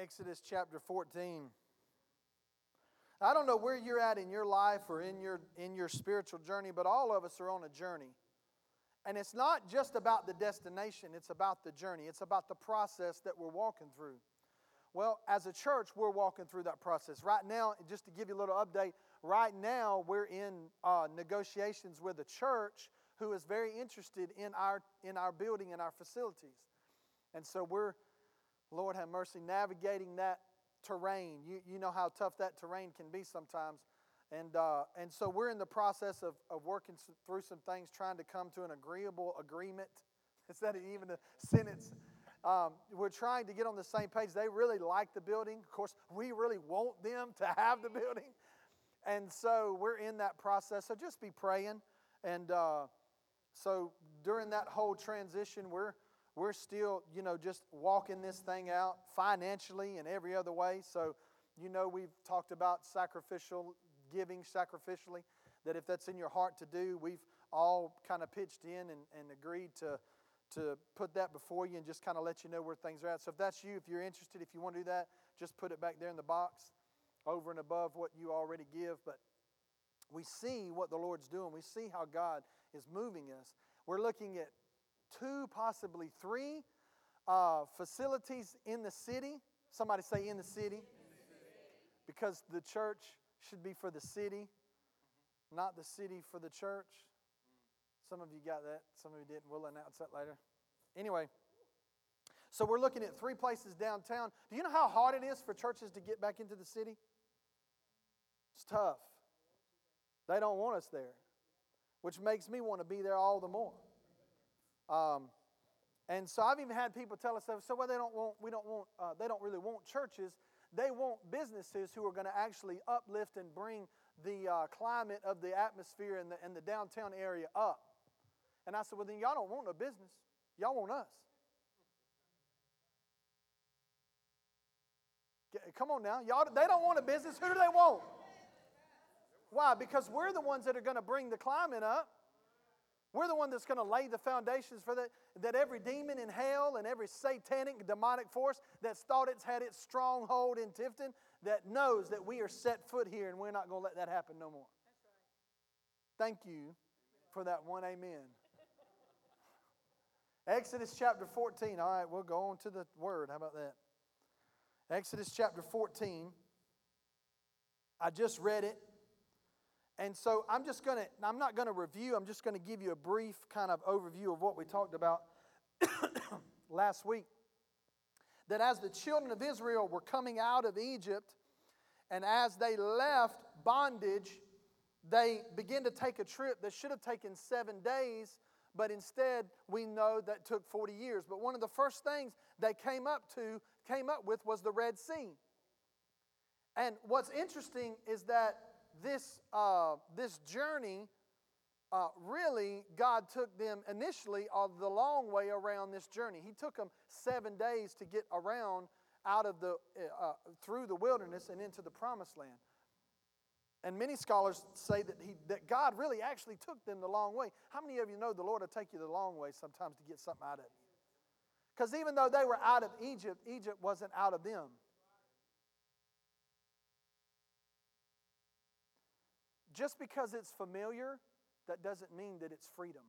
Exodus chapter 14. I don't know where you're at in your life or in your, in your spiritual journey, but all of us are on a journey. And it's not just about the destination, it's about the journey. It's about the process that we're walking through. Well, as a church, we're walking through that process. Right now, just to give you a little update, right now we're in uh, negotiations with a church who is very interested in our, in our building and our facilities. And so we're, Lord have mercy, navigating that terrain. You, you know how tough that terrain can be sometimes. And, uh, and so we're in the process of, of working through some things, trying to come to an agreeable agreement. Is that even a sentence? Um, we're trying to get on the same page. They really like the building. Of course, we really want them to have the building. And so we're in that process. So just be praying. And uh, so during that whole transition, we're, we're still, you know, just walking this thing out financially and every other way. So, you know, we've talked about sacrificial giving sacrificially, that if that's in your heart to do, we've all kind of pitched in and, and agreed to, to put that before you and just kind of let you know where things are at. So if that's you, if you're interested, if you want to do that, just put it back there in the box over and above what you already give. But we see what the Lord's doing, we see how God is moving us. We're looking at two, possibly three uh, facilities in the city. Somebody say in the city. Because the church should be for the city, not the city for the church. Some of you got that, some of you didn't. We'll announce that later. Anyway, so we're looking at three places downtown. Do you know how hard it is for churches to get back into the city? It's tough. They don't want us there, which makes me want to be there all the more. Um, and so I've even had people tell us, so well, they don't want, we don't want, uh, they don't really want churches. They want businesses who are going to actually uplift and bring the uh, climate of the atmosphere and the, and the downtown area up. And I said, well, then y'all don't want no business. Y'all want us. Come on now. Y'all, they don't want a business. Who do they want? Why? Because we're the ones that are going to bring the climate up. We're the one that's going to lay the foundations for that, that every demon in hell and every satanic demonic force that's thought it's had its stronghold in Tifton, that knows that we are set foot here and we're not going to let that happen no more. Right. Thank you for that one amen. Exodus chapter 14. All right, we'll go on to the word. How about that? Exodus chapter 14. I just read it. And so I'm just going to, I'm not going to review, I'm just going to give you a brief kind of overview of what we talked about last week. That as the children of Israel were coming out of Egypt, and as they left bondage, they began to take a trip that should have taken seven days, but instead we know that took 40 years. But one of the first things they came up to, came up with was the Red Sea. And what's interesting is that this, uh, this journey, uh, really, God took them initially of the long way around this journey. He took them seven days to get around out of the, uh, through the wilderness and into the promised land. And many scholars say that, he, that God really actually took them the long way. How many of you know the Lord will take you the long way sometimes to get something out of you? Because even though they were out of Egypt, Egypt wasn't out of them. Just because it's familiar, that doesn't mean that it's freedom.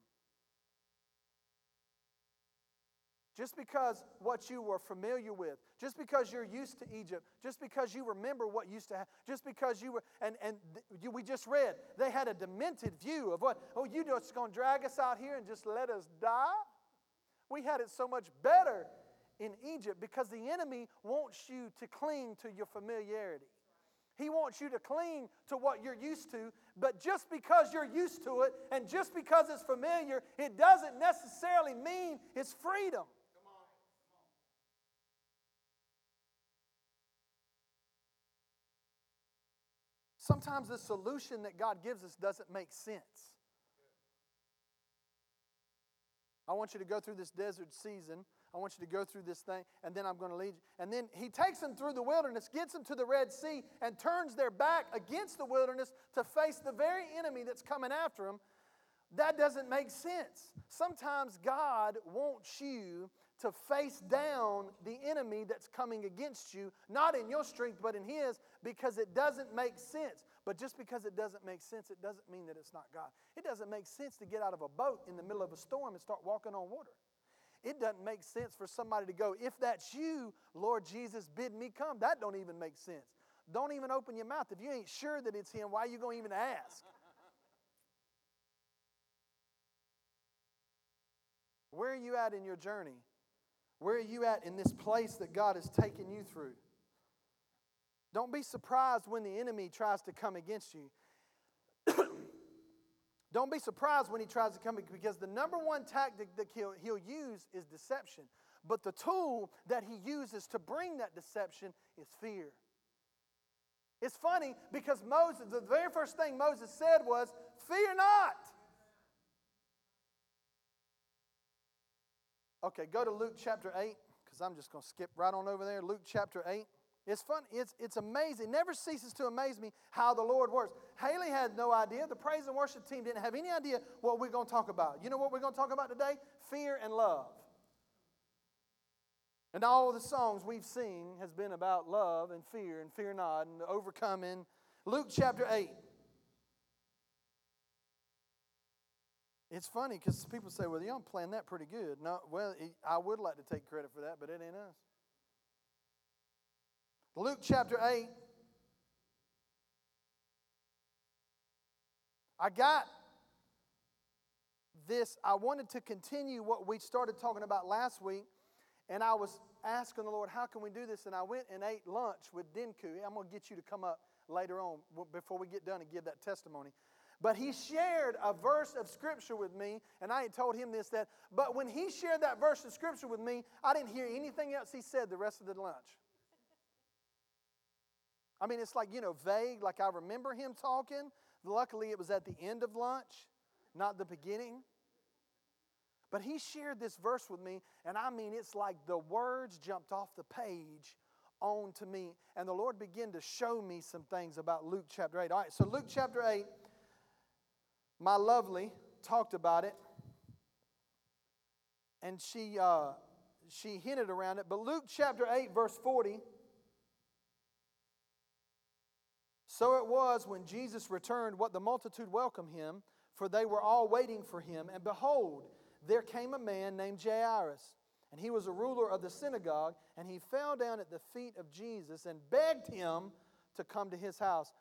Just because what you were familiar with, just because you're used to Egypt, just because you remember what used to happen, just because you were, and, and th- we just read, they had a demented view of what, oh, you just going to drag us out here and just let us die? We had it so much better in Egypt because the enemy wants you to cling to your familiarity. He wants you to cling to what you're used to, but just because you're used to it and just because it's familiar, it doesn't necessarily mean it's freedom. Sometimes the solution that God gives us doesn't make sense. I want you to go through this desert season I want you to go through this thing, and then I'm going to lead you. And then he takes them through the wilderness, gets them to the Red Sea, and turns their back against the wilderness to face the very enemy that's coming after them. That doesn't make sense. Sometimes God wants you to face down the enemy that's coming against you, not in your strength, but in His, because it doesn't make sense. But just because it doesn't make sense, it doesn't mean that it's not God. It doesn't make sense to get out of a boat in the middle of a storm and start walking on water. It doesn't make sense for somebody to go, if that's you, Lord Jesus, bid me come. That don't even make sense. Don't even open your mouth. If you ain't sure that it's Him, why are you going to even ask? Where are you at in your journey? Where are you at in this place that God has taken you through? Don't be surprised when the enemy tries to come against you. Don't be surprised when he tries to come because the number one tactic that he'll, he'll use is deception. But the tool that he uses to bring that deception is fear. It's funny because Moses, the very first thing Moses said was, Fear not. Okay, go to Luke chapter 8, because I'm just going to skip right on over there. Luke chapter 8. It's fun. It's, it's amazing. It never ceases to amaze me how the Lord works. Haley had no idea. The praise and worship team didn't have any idea what we're going to talk about. You know what we're going to talk about today? Fear and love. And all the songs we've seen has been about love and fear and fear not and overcoming. Luke chapter 8. It's funny because people say, well, y'all playing that pretty good. No, well, I would like to take credit for that, but it ain't us. Luke chapter 8. I got this. I wanted to continue what we started talking about last week, and I was asking the Lord, how can we do this? And I went and ate lunch with Dinku. I'm going to get you to come up later on before we get done and give that testimony. But he shared a verse of scripture with me, and I had told him this that, but when he shared that verse of scripture with me, I didn't hear anything else he said the rest of the lunch. I mean, it's like, you know, vague, like I remember him talking. Luckily, it was at the end of lunch, not the beginning. But he shared this verse with me, and I mean, it's like the words jumped off the page onto me, and the Lord began to show me some things about Luke chapter 8. All right, so Luke chapter 8 my lovely talked about it, and she, uh, she hinted around it. But Luke chapter 8, verse 40. So it was when Jesus returned, what the multitude welcomed him, for they were all waiting for him. And behold, there came a man named Jairus, and he was a ruler of the synagogue, and he fell down at the feet of Jesus and begged him to come to his house.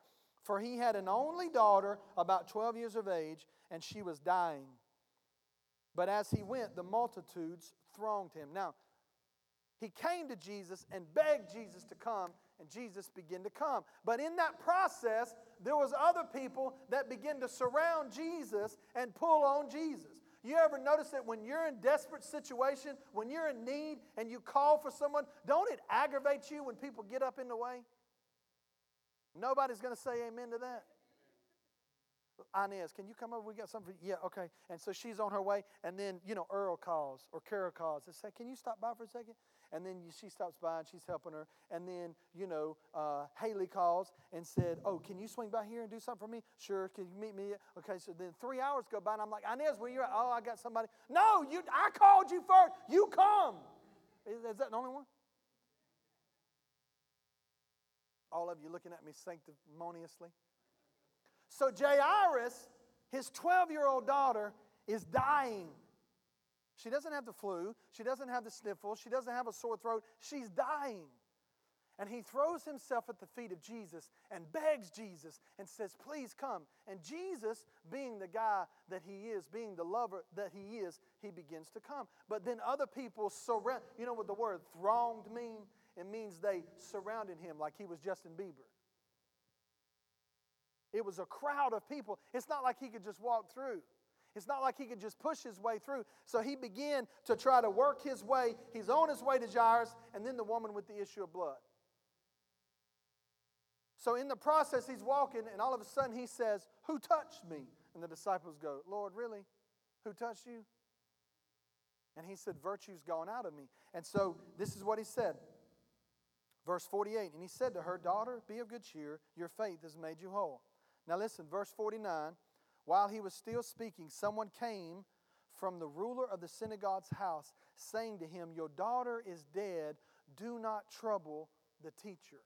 For he had an only daughter, about 12 years of age, and she was dying. But as he went, the multitudes thronged him. Now, he came to Jesus and begged Jesus to come, and Jesus began to come. But in that process, there was other people that began to surround Jesus and pull on Jesus. You ever notice that when you're in desperate situation, when you're in need and you call for someone, don't it aggravate you when people get up in the way? Nobody's going to say amen to that. Inez, can you come over? We got something. Yeah, okay. And so she's on her way, and then you know Earl calls or Carol calls and say, "Can you stop by for a second? And then she stops by and she's helping her. And then you know uh, Haley calls and said, "Oh, can you swing by here and do something for me? Sure. Can you meet me? Okay. So then three hours go by, and I'm like, Inez, where you at? Oh, I got somebody. No, you. I called you first. You come. Is, is that the only one? All of you looking at me sanctimoniously. So Jairus, his 12 year old daughter, is dying. She doesn't have the flu. She doesn't have the sniffles. She doesn't have a sore throat. She's dying. And he throws himself at the feet of Jesus and begs Jesus and says, Please come. And Jesus, being the guy that he is, being the lover that he is, he begins to come. But then other people surround. You know what the word thronged mean? It means they surrounded him like he was Justin Bieber. It was a crowd of people. It's not like he could just walk through. It's not like he could just push his way through. So he began to try to work his way. He's on his way to Jairus, and then the woman with the issue of blood. So in the process, he's walking, and all of a sudden he says, Who touched me? And the disciples go, Lord, really? Who touched you? And he said, Virtue's gone out of me. And so this is what he said. Verse 48 And he said to her, Daughter, be of good cheer. Your faith has made you whole. Now listen, verse 49 While he was still speaking, someone came from the ruler of the synagogue's house, saying to him, Your daughter is dead. Do not trouble the teacher.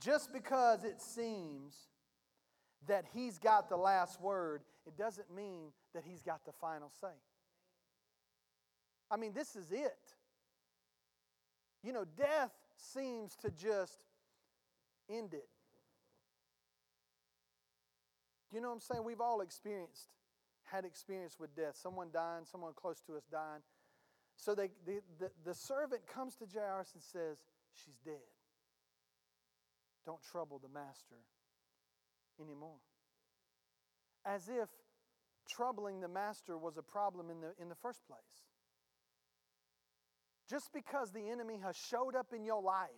Just because it seems that he's got the last word, it doesn't mean that he's got the final say. I mean, this is it. You know, death seems to just end it. You know what I'm saying? We've all experienced, had experience with death. Someone dying, someone close to us dying. So they, the, the, the servant comes to Jairus and says, She's dead. Don't trouble the master anymore. As if troubling the master was a problem in the, in the first place. Just because the enemy has showed up in your life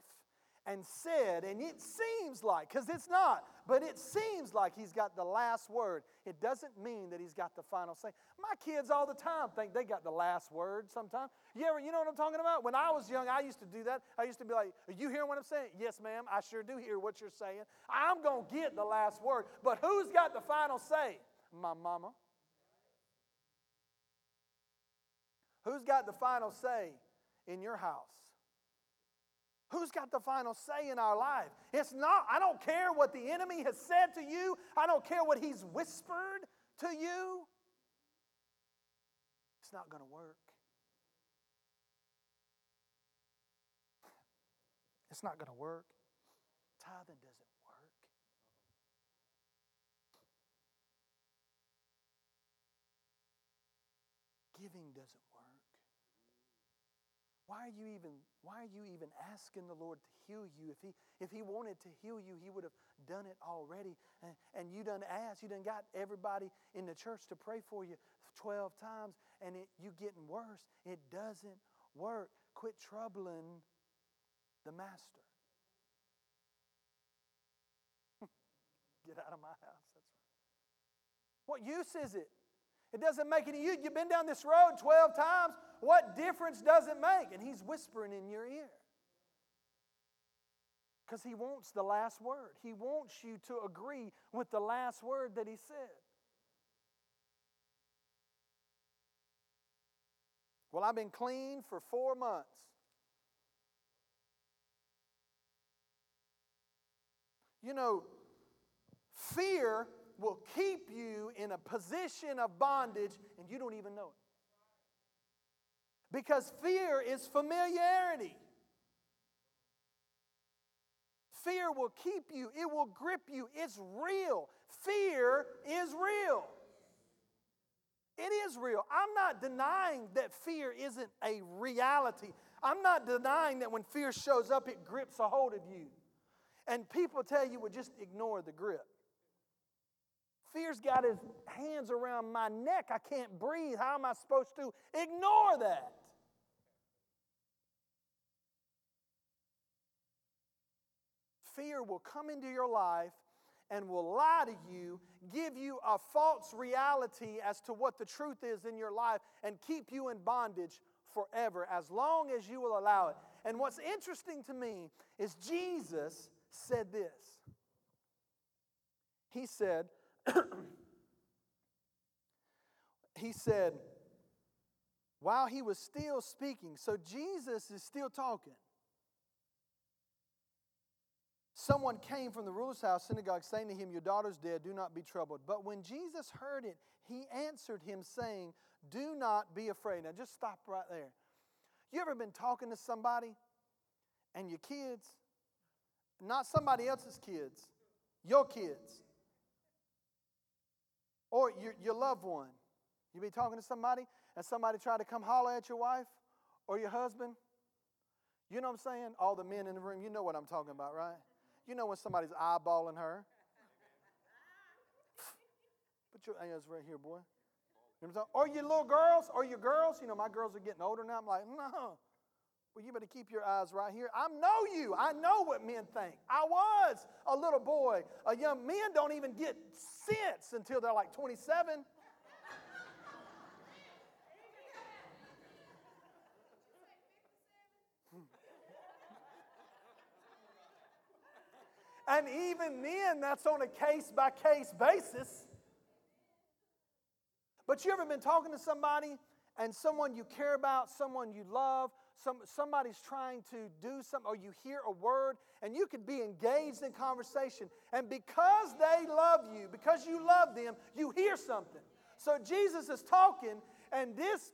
and said, and it seems like, because it's not, but it seems like he's got the last word. It doesn't mean that he's got the final say. My kids all the time think they got the last word sometimes. You ever, you know what I'm talking about? When I was young, I used to do that. I used to be like, Are you hearing what I'm saying? Yes, ma'am, I sure do hear what you're saying. I'm going to get the last word. But who's got the final say? My mama. Who's got the final say in your house? Who's got the final say in our life? It's not, I don't care what the enemy has said to you, I don't care what he's whispered to you. It's not going to work. It's not going to work. Tithing doesn't work. Giving doesn't why are you even why are you even asking the Lord to heal you? If he if he wanted to heal you, he would have done it already. And, and you done asked, you done got everybody in the church to pray for you 12 times, and it, you getting worse. It doesn't work. Quit troubling the master. Get out of my house. That's right. What use is it? It doesn't make any use. You've been down this road 12 times. What difference does it make? And he's whispering in your ear. Because he wants the last word. He wants you to agree with the last word that he said. Well, I've been clean for four months. You know, fear will keep you in a position of bondage and you don't even know it. Because fear is familiarity. Fear will keep you, it will grip you. It's real. Fear is real. It is real. I'm not denying that fear isn't a reality. I'm not denying that when fear shows up, it grips a hold of you. And people tell you, well, just ignore the grip. Fear's got his hands around my neck. I can't breathe. How am I supposed to ignore that? Fear will come into your life and will lie to you, give you a false reality as to what the truth is in your life, and keep you in bondage forever as long as you will allow it. And what's interesting to me is Jesus said this. He said, he said, while he was still speaking, so Jesus is still talking. Someone came from the ruler's house, synagogue, saying to him, Your daughter's dead, do not be troubled. But when Jesus heard it, he answered him, saying, Do not be afraid. Now just stop right there. You ever been talking to somebody and your kids, not somebody else's kids, your kids, or your, your loved one. You be talking to somebody and somebody try to come holler at your wife or your husband. You know what I'm saying? All the men in the room, you know what I'm talking about, right? You know when somebody's eyeballing her. Put your hands right here, boy. You know or your little girls, or your girls. You know, my girls are getting older now. I'm like, no. Well, you better keep your eyes right here. I know you. I know what men think. I was a little boy. A young men don't even get sense until they're like 27. And even then, that's on a case by case basis. But you ever been talking to somebody and someone you care about, someone you love, some, somebody's trying to do something, or you hear a word, and you could be engaged in conversation. And because they love you, because you love them, you hear something. So Jesus is talking, and this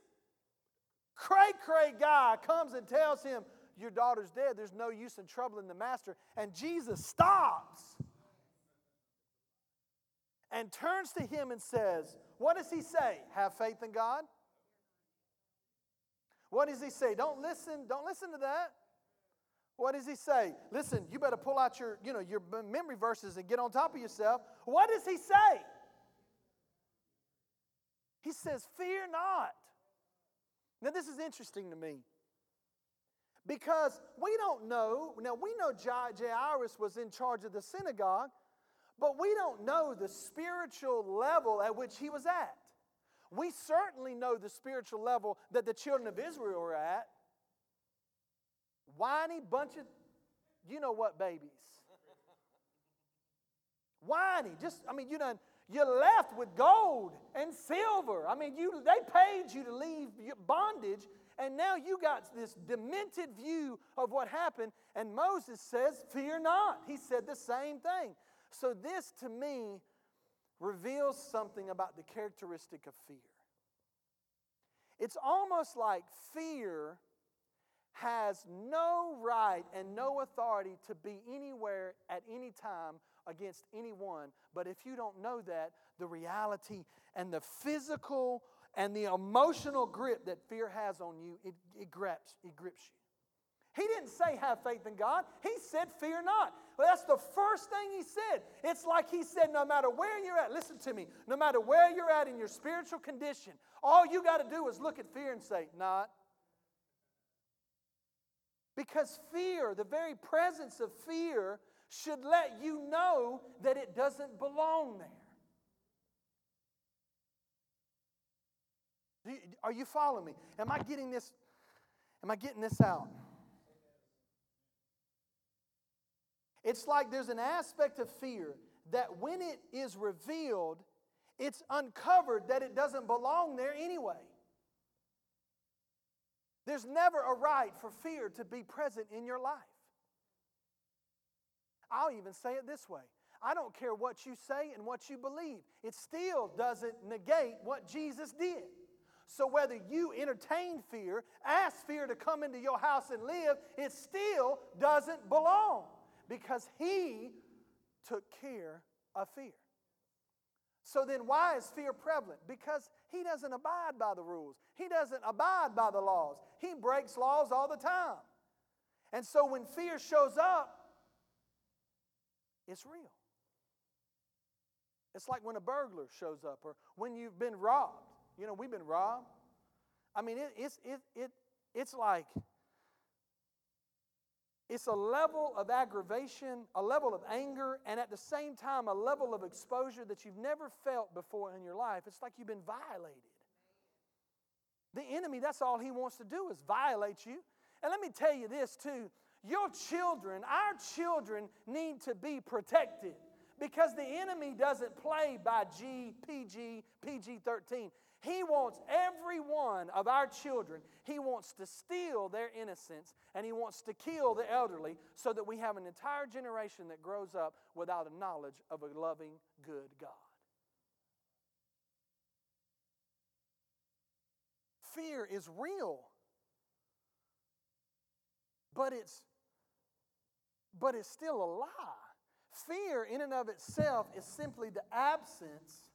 cray cray guy comes and tells him, Your daughter's dead. There's no use in troubling the master. And Jesus stops and turns to him and says, What does he say? Have faith in God? What does he say? Don't listen, don't listen to that. What does he say? Listen, you better pull out your, you know, your memory verses and get on top of yourself. What does he say? He says, Fear not. Now, this is interesting to me because we don't know. Now, we know Jairus was in charge of the synagogue, but we don't know the spiritual level at which he was at. We certainly know the spiritual level that the children of Israel were at. Whiny bunch of, you know what, babies. Whiny, just, I mean, you done, you left with gold and silver. I mean, you, they paid you to leave bondage, and now you got this demented view of what happened. And Moses says, Fear not. He said the same thing. So, this to me reveals something about the characteristic of fear. It's almost like fear has no right and no authority to be anywhere at any time against anyone. But if you don't know that, the reality and the physical and the emotional grip that fear has on you, it, it, grips, it grips you. He didn't say have faith in God. He said fear not. Well, that's the first thing he said. It's like he said, no matter where you're at, listen to me, no matter where you're at in your spiritual condition, all you got to do is look at fear and say, not. Because fear, the very presence of fear, should let you know that it doesn't belong there. Are you following me? Am I getting this? Am I getting this out? It's like there's an aspect of fear that when it is revealed, it's uncovered that it doesn't belong there anyway. There's never a right for fear to be present in your life. I'll even say it this way I don't care what you say and what you believe, it still doesn't negate what Jesus did. So, whether you entertain fear, ask fear to come into your house and live, it still doesn't belong because he took care of fear. So then, why is fear prevalent? Because he doesn't abide by the rules, he doesn't abide by the laws. He breaks laws all the time. And so, when fear shows up, it's real. It's like when a burglar shows up or when you've been robbed. You know, we've been robbed. I mean, it, it's, it, it, it's like it's a level of aggravation, a level of anger, and at the same time, a level of exposure that you've never felt before in your life. It's like you've been violated. The enemy, that's all he wants to do is violate you. And let me tell you this too your children, our children, need to be protected because the enemy doesn't play by G, PG, PG 13. He wants every one of our children, He wants to steal their innocence and He wants to kill the elderly so that we have an entire generation that grows up without a knowledge of a loving, good God. Fear is real, but it's but it's still a lie. Fear, in and of itself, is simply the absence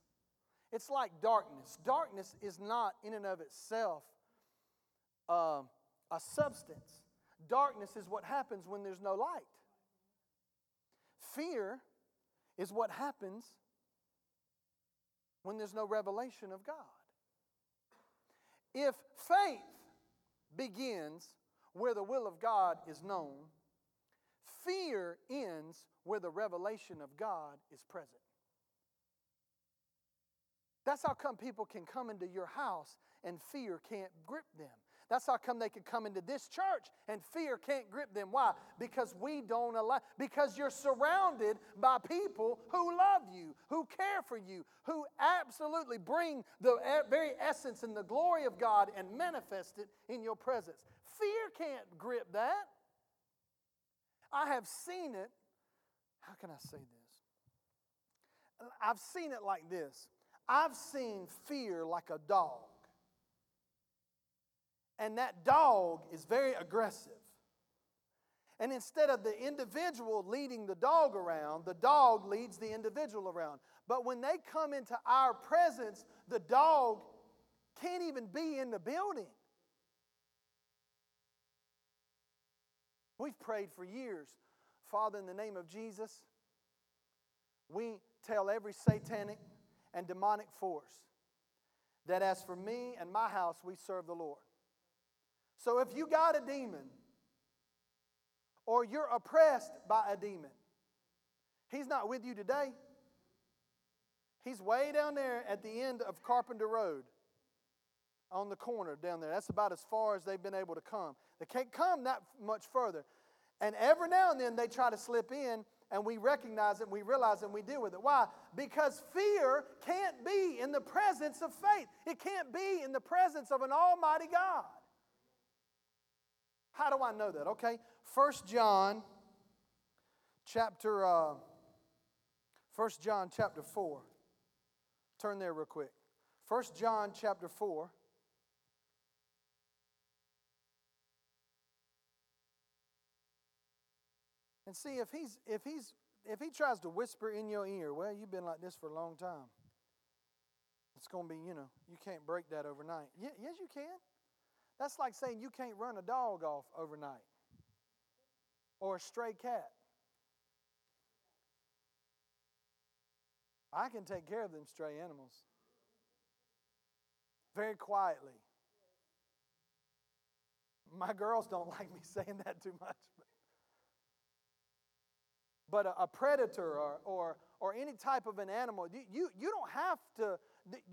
it's like darkness. Darkness is not, in and of itself, uh, a substance. Darkness is what happens when there's no light. Fear is what happens when there's no revelation of God. If faith begins where the will of God is known, fear ends where the revelation of God is present. That's how come people can come into your house and fear can't grip them. That's how come they can come into this church and fear can't grip them. Why? Because we don't allow, because you're surrounded by people who love you, who care for you, who absolutely bring the very essence and the glory of God and manifest it in your presence. Fear can't grip that. I have seen it. How can I say this? I've seen it like this I've seen fear like a dog and that dog is very aggressive. And instead of the individual leading the dog around, the dog leads the individual around. But when they come into our presence, the dog can't even be in the building. We've prayed for years. Father, in the name of Jesus, we tell every satanic and demonic force that as for me and my house, we serve the Lord. So if you got a demon or you're oppressed by a demon, he's not with you today. He's way down there at the end of Carpenter Road on the corner down there. That's about as far as they've been able to come. They can't come that much further. And every now and then they try to slip in, and we recognize it, and we realize it, and we deal with it. Why? Because fear can't be in the presence of faith, it can't be in the presence of an almighty God. How do I know that? Okay, First John chapter uh, 1 John chapter 4. Turn there real quick. First John chapter 4. And see if he's if he's if he tries to whisper in your ear, well, you've been like this for a long time. It's going to be, you know, you can't break that overnight. yes, you can. That's like saying you can't run a dog off overnight or a stray cat. I can take care of them stray animals very quietly. My girls don't like me saying that too much. But a, a predator or, or, or any type of an animal, you, you, you don't have to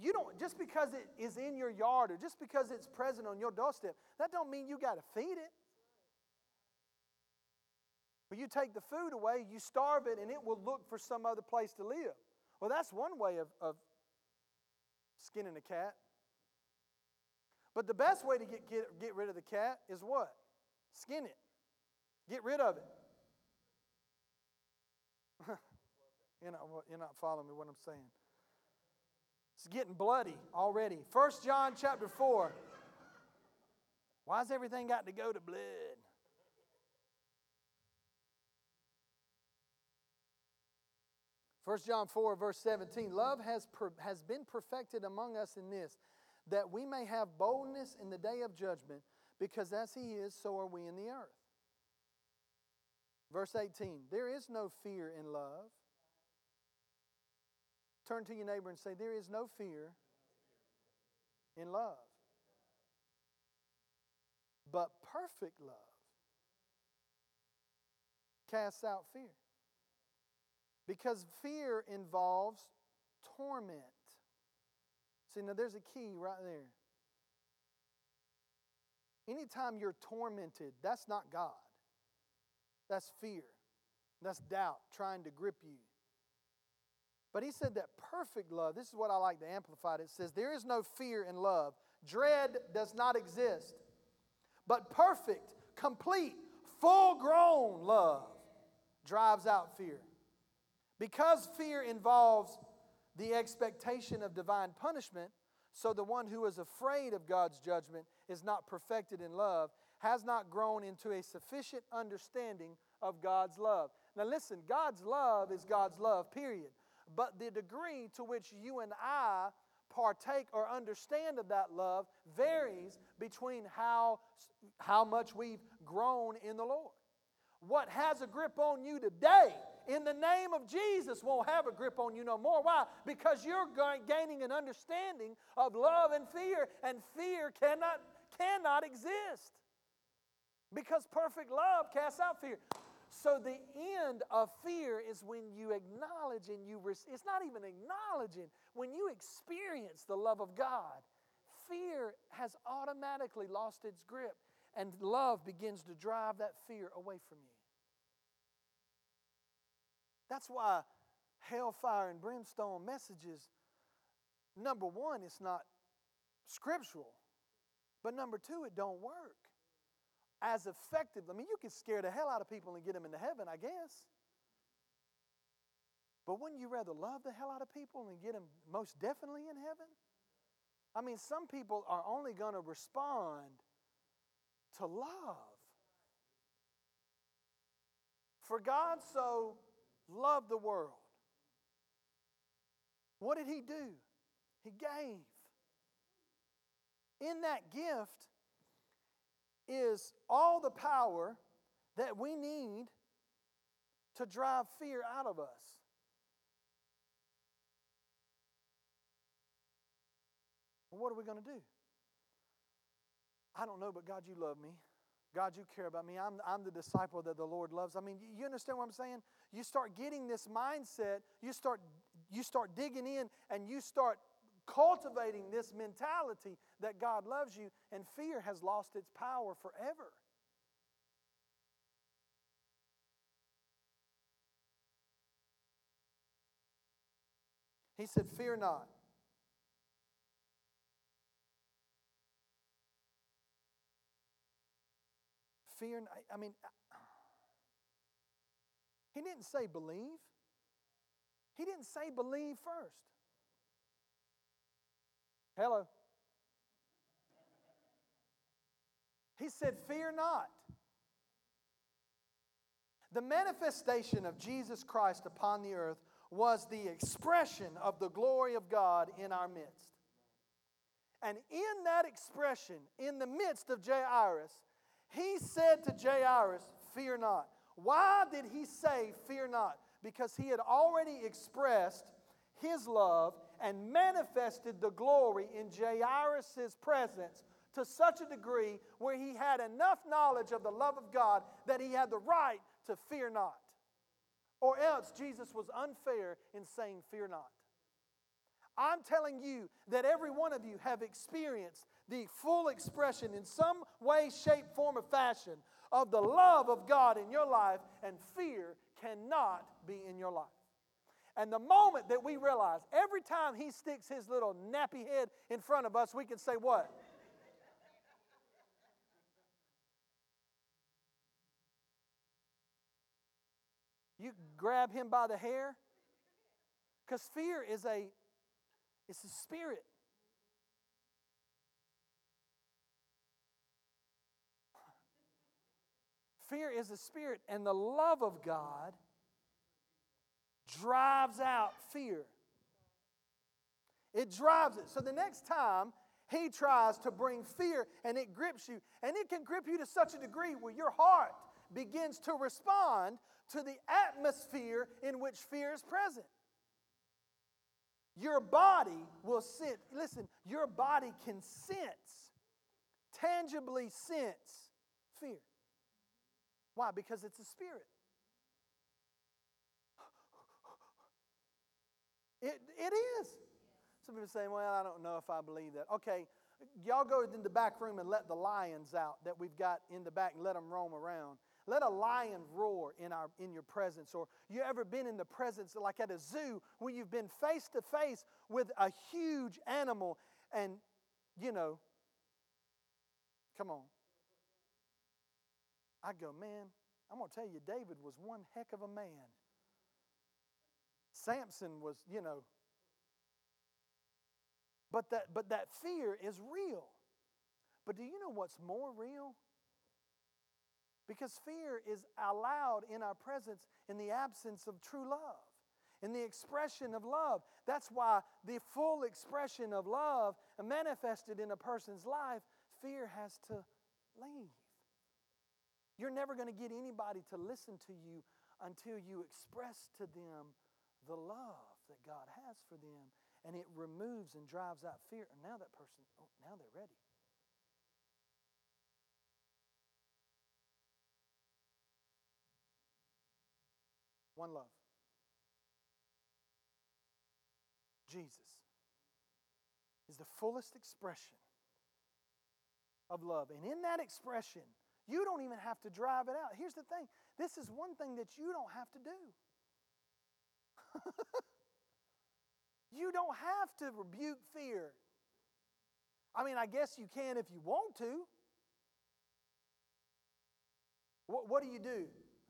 you don't just because it is in your yard or just because it's present on your doorstep, that don't mean you got to feed it. But you take the food away, you starve it, and it will look for some other place to live. Well, that's one way of, of skinning a cat. But the best way to get, get, get rid of the cat is what? Skin it. Get rid of it. You're, not, you're not following me what I'm saying. It's getting bloody already. First John chapter 4. Why's everything got to go to blood? First John 4, verse 17. Love has, per, has been perfected among us in this, that we may have boldness in the day of judgment, because as he is, so are we in the earth. Verse 18. There is no fear in love Turn to your neighbor and say, There is no fear in love, but perfect love casts out fear. Because fear involves torment. See, now there's a key right there. Anytime you're tormented, that's not God. That's fear. That's doubt trying to grip you. But he said that perfect love, this is what I like to amplify it. It says, There is no fear in love. Dread does not exist. But perfect, complete, full grown love drives out fear. Because fear involves the expectation of divine punishment, so the one who is afraid of God's judgment is not perfected in love, has not grown into a sufficient understanding of God's love. Now, listen, God's love is God's love, period but the degree to which you and I partake or understand of that love varies between how, how much we've grown in the Lord. What has a grip on you today, in the name of Jesus, won't have a grip on you no more. Why? Because you're gaining an understanding of love and fear, and fear cannot, cannot exist. Because perfect love casts out fear. So the end of fear is when you acknowledge and you, it's not even acknowledging, when you experience the love of God, fear has automatically lost its grip, and love begins to drive that fear away from you. That's why hellfire and brimstone messages, number one, it's not scriptural. But number two, it don't work as effective. I mean, you can scare the hell out of people and get them into heaven, I guess. But wouldn't you rather love the hell out of people and get them most definitely in heaven? I mean, some people are only going to respond to love. For God so loved the world. What did He do? He gave. In that gift is all the power that we need to drive fear out of us. what are we going to do? I don't know, but God, you love me. God, you care about me. I'm, I'm the disciple that the Lord loves. I mean, you understand what I'm saying? You start getting this mindset, you start, you start digging in, and you start cultivating this mentality that God loves you, and fear has lost its power forever. He said, Fear not. Fear, I mean, he didn't say believe. He didn't say believe first. Hello. He said, Fear not. The manifestation of Jesus Christ upon the earth was the expression of the glory of God in our midst. And in that expression, in the midst of Jairus, he said to Jairus, Fear not. Why did he say, Fear not? Because he had already expressed his love and manifested the glory in Jairus' presence to such a degree where he had enough knowledge of the love of God that he had the right to fear not. Or else Jesus was unfair in saying, Fear not. I'm telling you that every one of you have experienced the full expression in some way, shape, form, or fashion of the love of God in your life, and fear cannot be in your life. And the moment that we realize every time he sticks his little nappy head in front of us, we can say, What? You grab him by the hair because fear is a it's a spirit fear is a spirit and the love of god drives out fear. It drives it. So the next time he tries to bring fear and it grips you, and it can grip you to such a degree where your heart begins to respond to the atmosphere in which fear is present. Your body will sense, listen, your body can sense, tangibly sense fear. Why? Because it's a spirit. It, it is. Some people say, well, I don't know if I believe that. Okay, y'all go in the back room and let the lions out that we've got in the back and let them roam around. Let a lion roar in, our, in your presence. Or you ever been in the presence, like at a zoo, where you've been face to face with a huge animal and, you know, come on. I go, man, I'm going to tell you, David was one heck of a man. Samson was, you know. But that, but that fear is real. But do you know what's more real? Because fear is allowed in our presence in the absence of true love, in the expression of love. That's why the full expression of love manifested in a person's life, fear has to leave. You're never going to get anybody to listen to you until you express to them the love that God has for them, and it removes and drives out fear. And now that person, oh, now they're ready. One love. Jesus is the fullest expression of love. And in that expression, you don't even have to drive it out. Here's the thing this is one thing that you don't have to do. you don't have to rebuke fear. I mean, I guess you can if you want to. What, what do you do?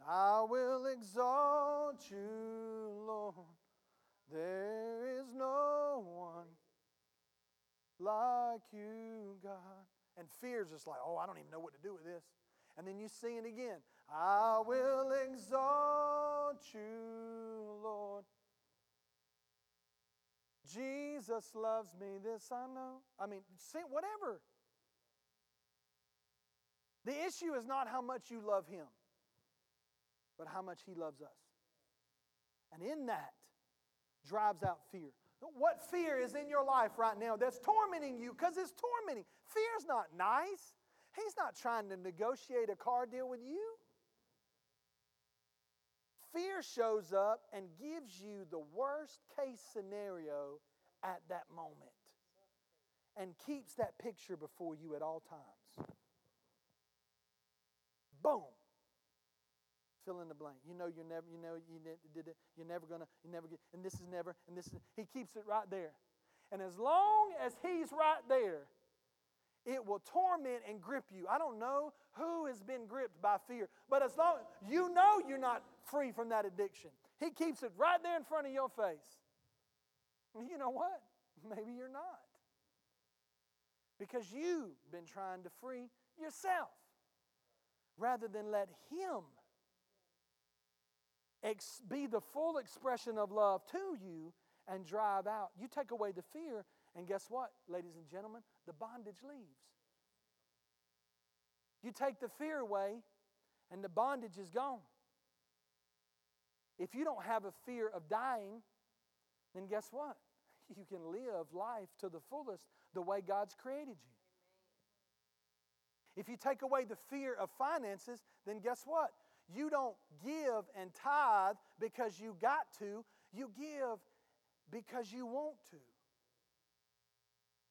I will exalt you, Lord. There is no one like you, God. And fear's just like, oh, I don't even know what to do with this. And then you sing it again. I will exalt you, Lord. Jesus loves me, this I know. I mean, sing whatever. The issue is not how much you love Him, but how much He loves us. And in that drives out fear. What fear is in your life right now that's tormenting you? Because it's tormenting. Fear's not nice. He's not trying to negotiate a car deal with you. Fear shows up and gives you the worst case scenario at that moment and keeps that picture before you at all times. Boom. Fill in the blank. You know you're never, you know you did it. You're never gonna, you never get, and this is never, and this is. He keeps it right there, and as long as he's right there, it will torment and grip you. I don't know who has been gripped by fear, but as long you know you're not free from that addiction, he keeps it right there in front of your face. You know what? Maybe you're not. Because you've been trying to free yourself rather than let Him ex- be the full expression of love to you and drive out. You take away the fear, and guess what, ladies and gentlemen? The bondage leaves. You take the fear away, and the bondage is gone. If you don't have a fear of dying, then guess what? You can live life to the fullest the way God's created you. If you take away the fear of finances, then guess what? You don't give and tithe because you got to, you give because you want to.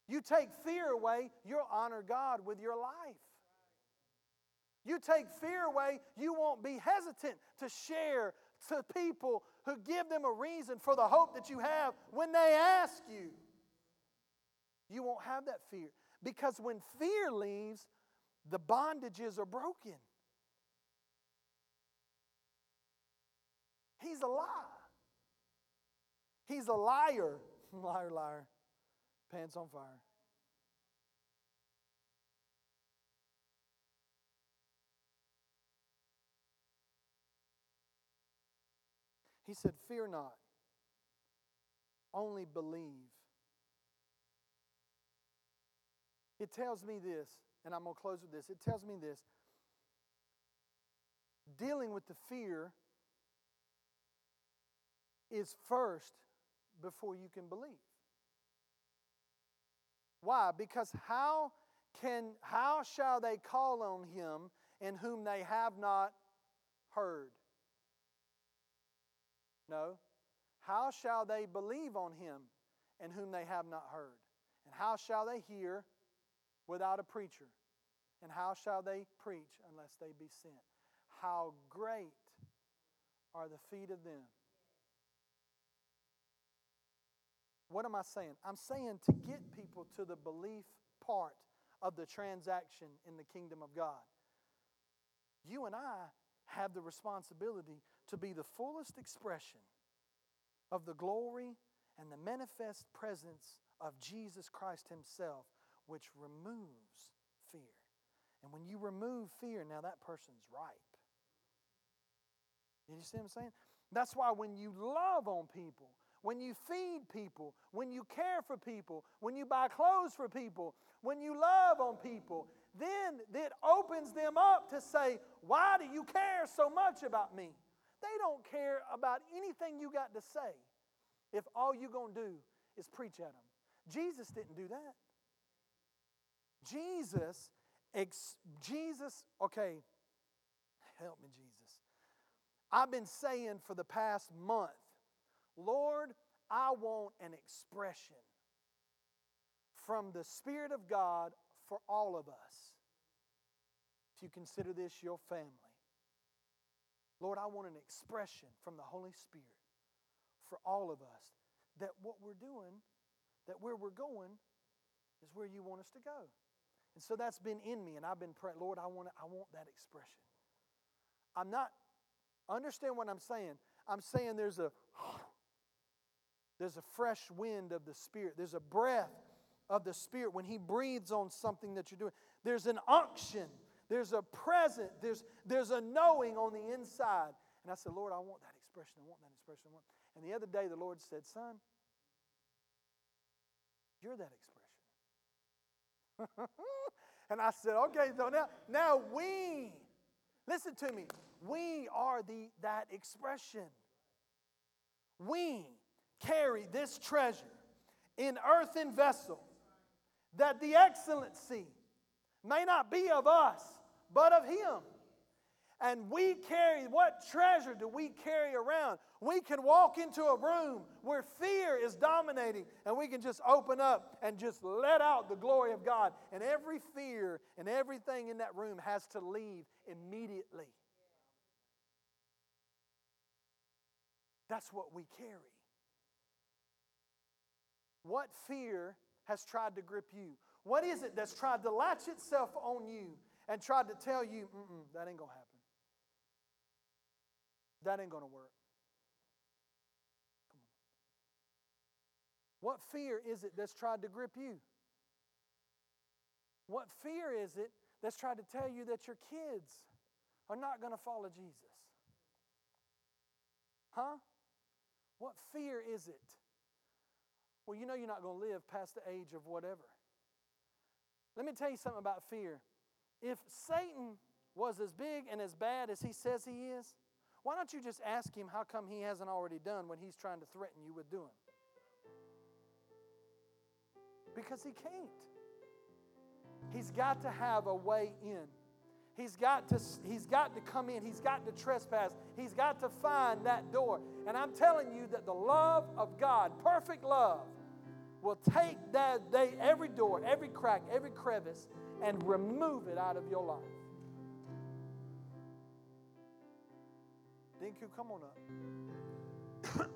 You take fear away, you'll honor God with your life. You take fear away, you won't be hesitant to share to people who give them a reason for the hope that you have when they ask you. You won't have that fear. Because when fear leaves, the bondages are broken. He's a lie. He's a liar. Liar, liar. Pants on fire. He said, Fear not, only believe. It tells me this, and I'm going to close with this. It tells me this. Dealing with the fear is first before you can believe. Why? Because how can how shall they call on him in whom they have not heard? No. How shall they believe on him in whom they have not heard? And how shall they hear without a preacher? And how shall they preach unless they be sent? How great are the feet of them What am I saying? I'm saying to get people to the belief part of the transaction in the kingdom of God. You and I have the responsibility to be the fullest expression of the glory and the manifest presence of Jesus Christ Himself, which removes fear. And when you remove fear, now that person's ripe. You see what I'm saying? That's why when you love on people, when you feed people, when you care for people, when you buy clothes for people, when you love on people, then it opens them up to say, Why do you care so much about me? They don't care about anything you got to say if all you're going to do is preach at them. Jesus didn't do that. Jesus, ex, Jesus, okay, help me, Jesus. I've been saying for the past month Lord, I want an expression from the Spirit of God for all of us. if you consider this your family, Lord, I want an expression from the Holy Spirit for all of us that what we're doing, that where we're going, is where you want us to go. And so that's been in me, and I've been praying, Lord, I want, I want that expression. I'm not, understand what I'm saying. I'm saying there's a there's a fresh wind of the Spirit. There's a breath of the Spirit when He breathes on something that you're doing. There's an unction. There's a present. There's, there's a knowing on the inside. And I said, Lord, I want that expression. I want that expression. I want. And the other day, the Lord said, Son, you're that expression. and I said, Okay, so now, now we, listen to me, we are the, that expression. We carry this treasure in earthen vessel, that the excellency may not be of us, but of Him. And we carry, what treasure do we carry around? We can walk into a room where fear is dominating, and we can just open up and just let out the glory of God. And every fear and everything in that room has to leave immediately. That's what we carry. What fear has tried to grip you? What is it that's tried to latch itself on you and tried to tell you, that ain't going to happen? That ain't going to work. Come on. What fear is it that's tried to grip you? What fear is it that's tried to tell you that your kids are not going to follow Jesus? Huh? What fear is it? Well, you know you're not going to live past the age of whatever. Let me tell you something about fear. If Satan was as big and as bad as he says he is, why don't you just ask him how come he hasn't already done what he's trying to threaten you with doing? Because he can't. He's got to have a way in. He's got to he's got to come in. He's got to trespass. He's got to find that door. And I'm telling you that the love of God, perfect love, will take that day, every door, every crack, every crevice, and remove it out of your life. Dinku, come on up.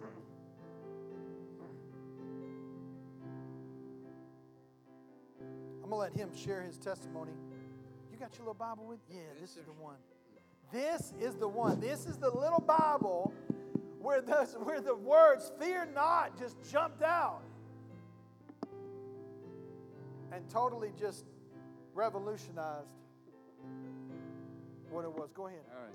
I'm to let him share his testimony. You got your little Bible with? Yeah, this is the one. This is the one. This is the little Bible where the, where the words fear not just jumped out and totally just revolutionized what it was. Go ahead. All right.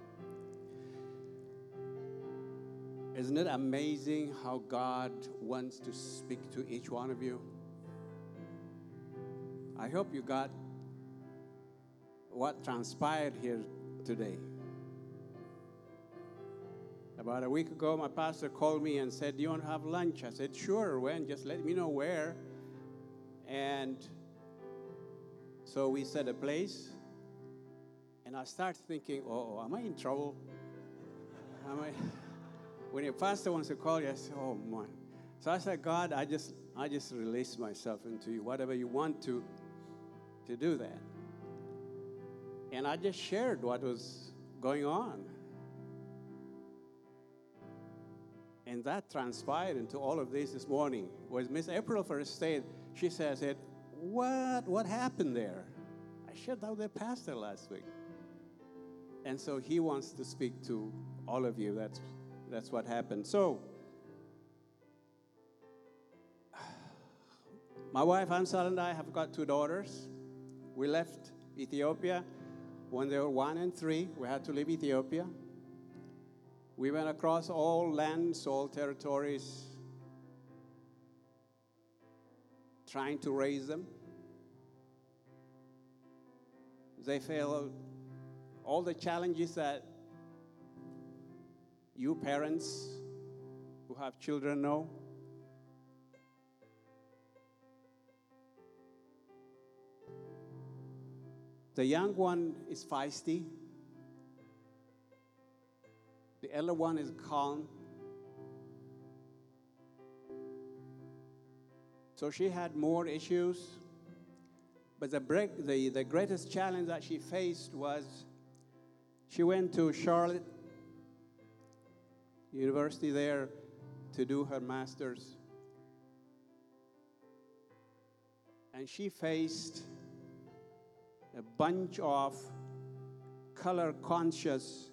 Isn't it amazing how God wants to speak to each one of you? I hope you got what transpired here today. About a week ago, my pastor called me and said, Do you want to have lunch? I said, Sure, when? Just let me know where. And so we set a place. And I start thinking, Oh, am I in trouble? Am I? when your pastor wants to call you, I say, oh my. So I said, God, I just I just release myself into you. Whatever you want to to do that. And I just shared what was going on. And that transpired into all of this this morning. Was Miss April first said, she says it, what what happened there? I shared that with the pastor last week. And so he wants to speak to all of you. That's that's what happened. So, my wife Amsal and I have got two daughters. We left Ethiopia when they were one and three. We had to leave Ethiopia. We went across all lands, all territories, trying to raise them. They failed all the challenges that you parents who have children know. The young one is feisty. The elder one is calm. So she had more issues. But the, break, the, the greatest challenge that she faced was she went to Charlotte University there to do her master's. And she faced a bunch of color conscious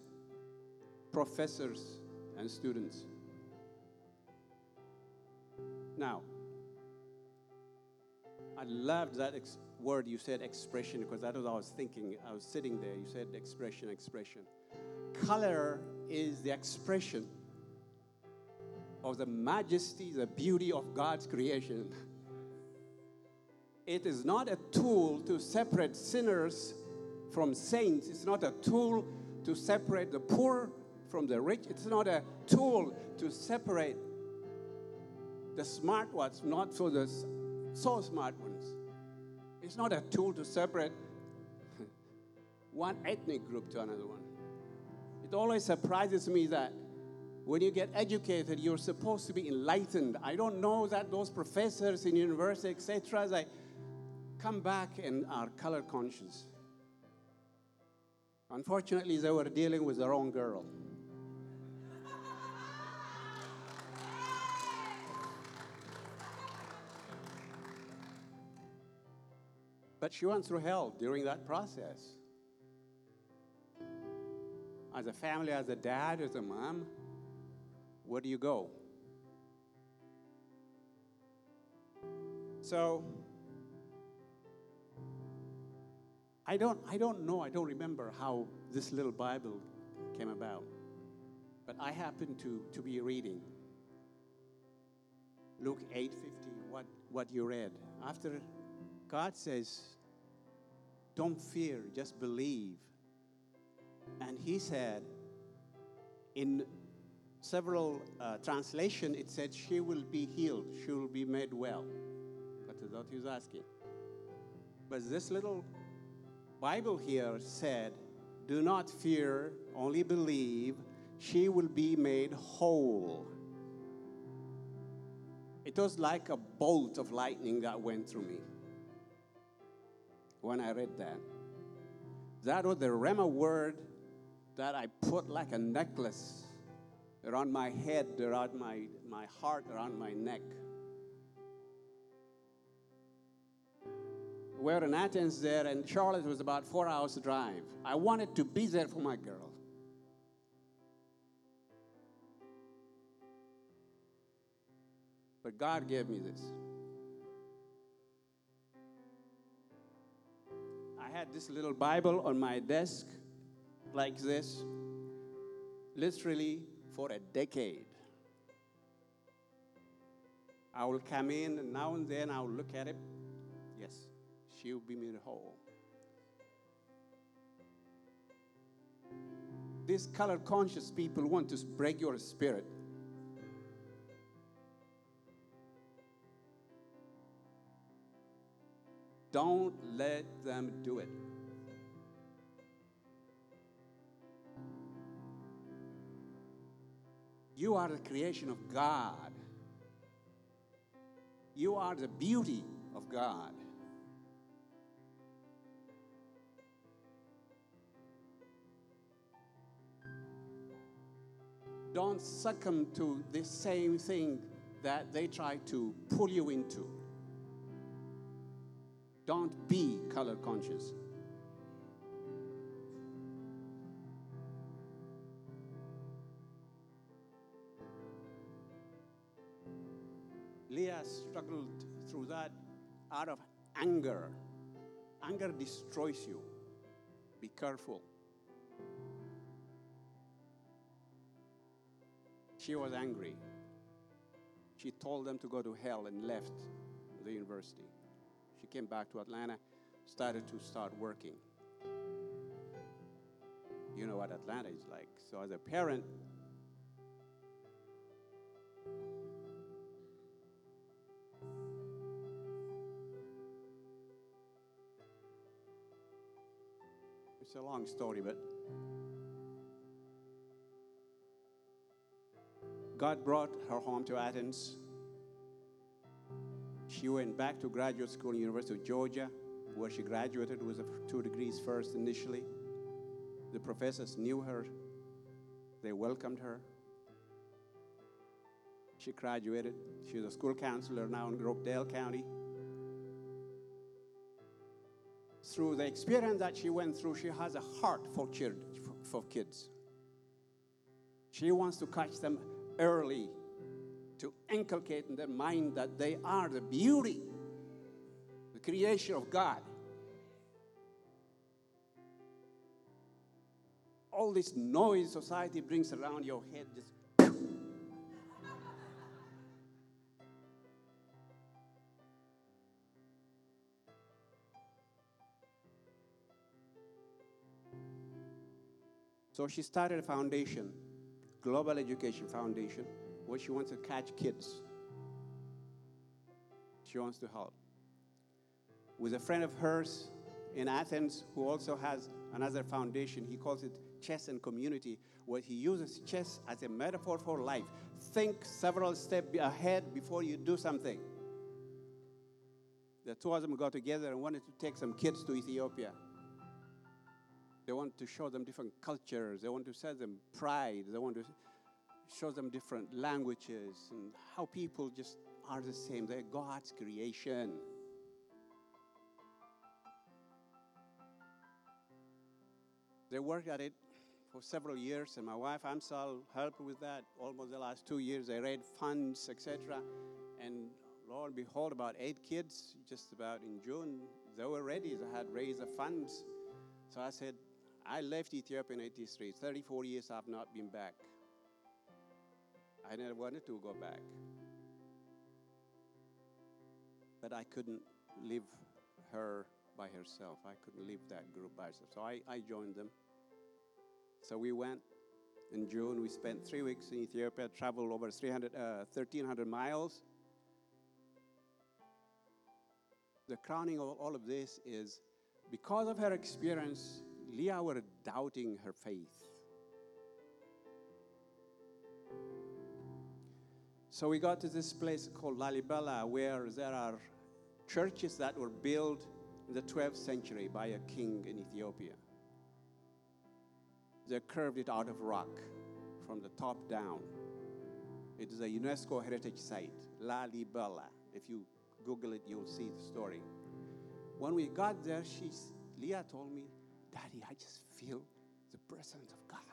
professors and students. Now, I loved that ex- word you said, expression, because that was what I was thinking. I was sitting there, you said expression, expression. Color is the expression of the majesty, the beauty of God's creation. It is not a tool to separate sinners from saints. It's not a tool to separate the poor from the rich. It's not a tool to separate the smart ones, not for the so smart ones. It's not a tool to separate one ethnic group to another one. It always surprises me that when you get educated, you're supposed to be enlightened. I don't know that those professors in university, etc., they come back and are color conscious. Unfortunately, they were dealing with the wrong girl. But she went through hell during that process. As a family, as a dad, as a mom, where do you go? So, I don't, I don't know, I don't remember how this little Bible came about. But I happened to, to be reading Luke 8:50, what, what you read. After God says, Don't fear, just believe. And he said, in several uh, translation, it said, She will be healed, she will be made well. That is what he was asking. But this little Bible here said, Do not fear, only believe, she will be made whole. It was like a bolt of lightning that went through me when I read that. That was the Rhema word that I put like a necklace around my head, around my, my heart, around my neck. We're in Athens there, and Charlotte was about four hours drive. I wanted to be there for my girl. But God gave me this. Had this little Bible on my desk, like this, literally for a decade. I will come in, and now and then I will look at it. Yes, she will be made whole. These color conscious people want to break your spirit. Don't let them do it. You are the creation of God. You are the beauty of God. Don't succumb to the same thing that they try to pull you into. Don't be color conscious. Leah struggled through that out of anger. Anger destroys you. Be careful. She was angry. She told them to go to hell and left the university. She came back to Atlanta, started to start working. You know what Atlanta is like. So, as a parent, it's a long story, but God brought her home to Athens. She went back to graduate school, in University of Georgia, where she graduated with two degrees first initially. The professors knew her, they welcomed her. She graduated. She's a school counselor now in Grovedale County. Through the experience that she went through, she has a heart for, children, for kids. She wants to catch them early inculcate in their mind that they are the beauty, the creation of God. All this noise society brings around your head just So she started a foundation, Global Education Foundation, where she wants to catch kids. She wants to help. With a friend of hers in Athens who also has another foundation, he calls it Chess and Community, where he uses chess as a metaphor for life. Think several steps ahead before you do something. The two of them got together and wanted to take some kids to Ethiopia. They want to show them different cultures. They want to show them pride. They want to show them different languages and how people just are the same. They're God's creation. They worked at it for several years, and my wife Amsal helped with that almost the last two years. They raised funds, etc. And lo and behold, about eight kids, just about in June, they were ready. They had raised the funds. So I said, I left Ethiopia in 83. 34 years I've not been back. I never wanted to go back. But I couldn't leave her by herself. I couldn't leave that group by herself. So I, I joined them. So we went in June. We spent three weeks in Ethiopia, traveled over 300, uh, 1,300 miles. The crowning of all of this is because of her experience Leah were doubting her faith. So we got to this place called Lalibela, where there are churches that were built in the 12th century by a king in Ethiopia. They curved it out of rock from the top down. It is a UNESCO heritage site, Lalibela. If you Google it, you'll see the story. When we got there, she, Leah told me, Daddy, I just feel the presence of God.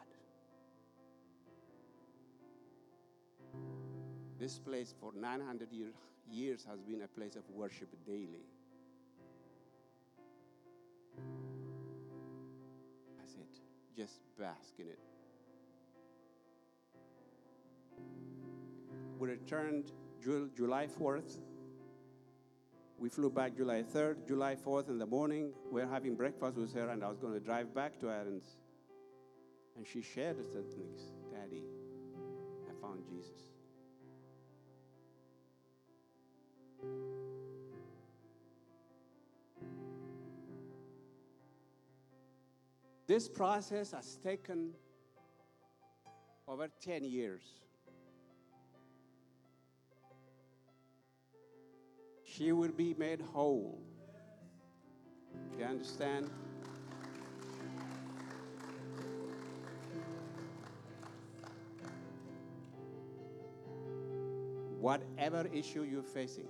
This place for 900 year, years has been a place of worship daily. That's it. Just bask in it. We returned July 4th we flew back July 3rd, July 4th in the morning. We are having breakfast with her, and I was going to drive back to Athens. And she shared the things Daddy, I found Jesus. This process has taken over 10 years. she will be made whole. Do You understand? Whatever issue you're facing,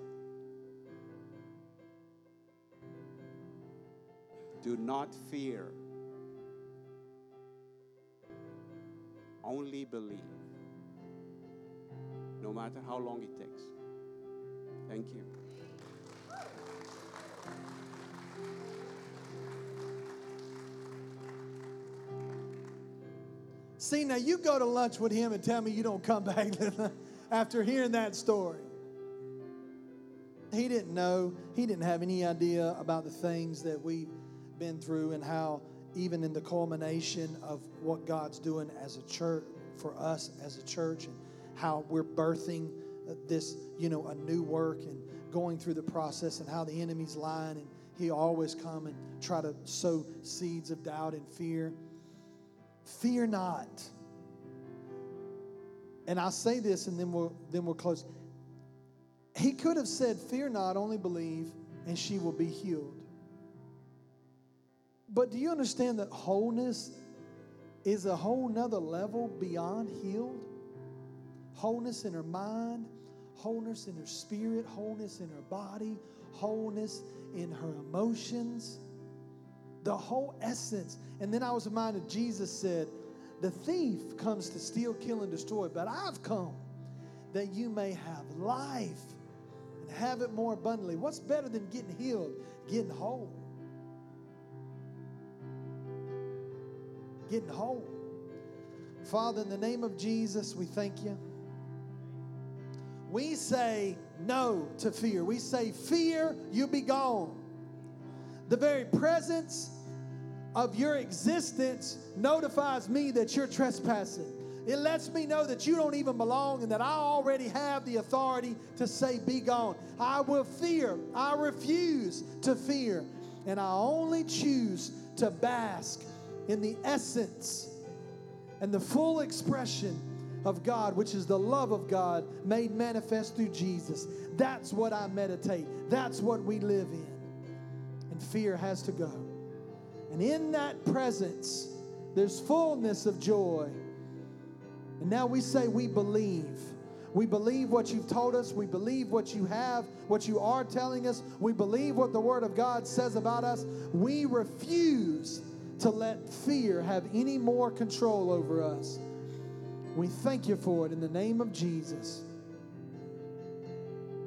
do not fear. Only believe, no matter how long it takes. Thank you. See, now you go to lunch with him and tell me you don't come back after hearing that story. He didn't know, he didn't have any idea about the things that we've been through and how, even in the culmination of what God's doing as a church, for us as a church, and how we're birthing this, you know, a new work and going through the process and how the enemy's lying and he always come and try to sow seeds of doubt and fear. Fear not. And I'll say this and then we'll then we'll close. He could have said, Fear not, only believe, and she will be healed. But do you understand that wholeness is a whole nother level beyond healed? Wholeness in her mind, wholeness in her spirit, wholeness in her body, wholeness in her emotions, the whole essence. And then I was reminded Jesus said, The thief comes to steal, kill, and destroy, but I've come that you may have life and have it more abundantly. What's better than getting healed? Getting whole. Getting whole. Father, in the name of Jesus, we thank you. We say no to fear. We say, Fear, you be gone. The very presence of your existence notifies me that you're trespassing. It lets me know that you don't even belong and that I already have the authority to say, Be gone. I will fear. I refuse to fear. And I only choose to bask in the essence and the full expression of God, which is the love of God made manifest through Jesus. That's what I meditate. That's what we live in. And fear has to go. And in that presence, there's fullness of joy. And now we say we believe. We believe what you've told us. We believe what you have, what you are telling us. We believe what the Word of God says about us. We refuse to let fear have any more control over us. We thank you for it in the name of Jesus.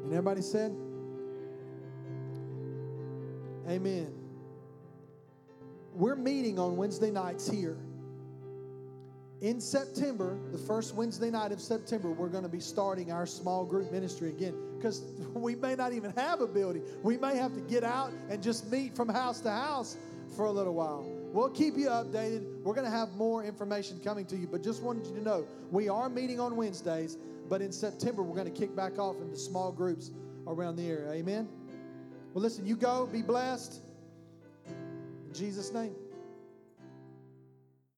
And everybody said, Amen. We're meeting on Wednesday nights here. In September, the first Wednesday night of September, we're going to be starting our small group ministry again because we may not even have a building. We may have to get out and just meet from house to house for a little while. We'll keep you updated. We're going to have more information coming to you, but just wanted you to know we are meeting on Wednesdays, but in September, we're going to kick back off into small groups around the area. Amen? Well, listen, you go, be blessed. In Jesus' name.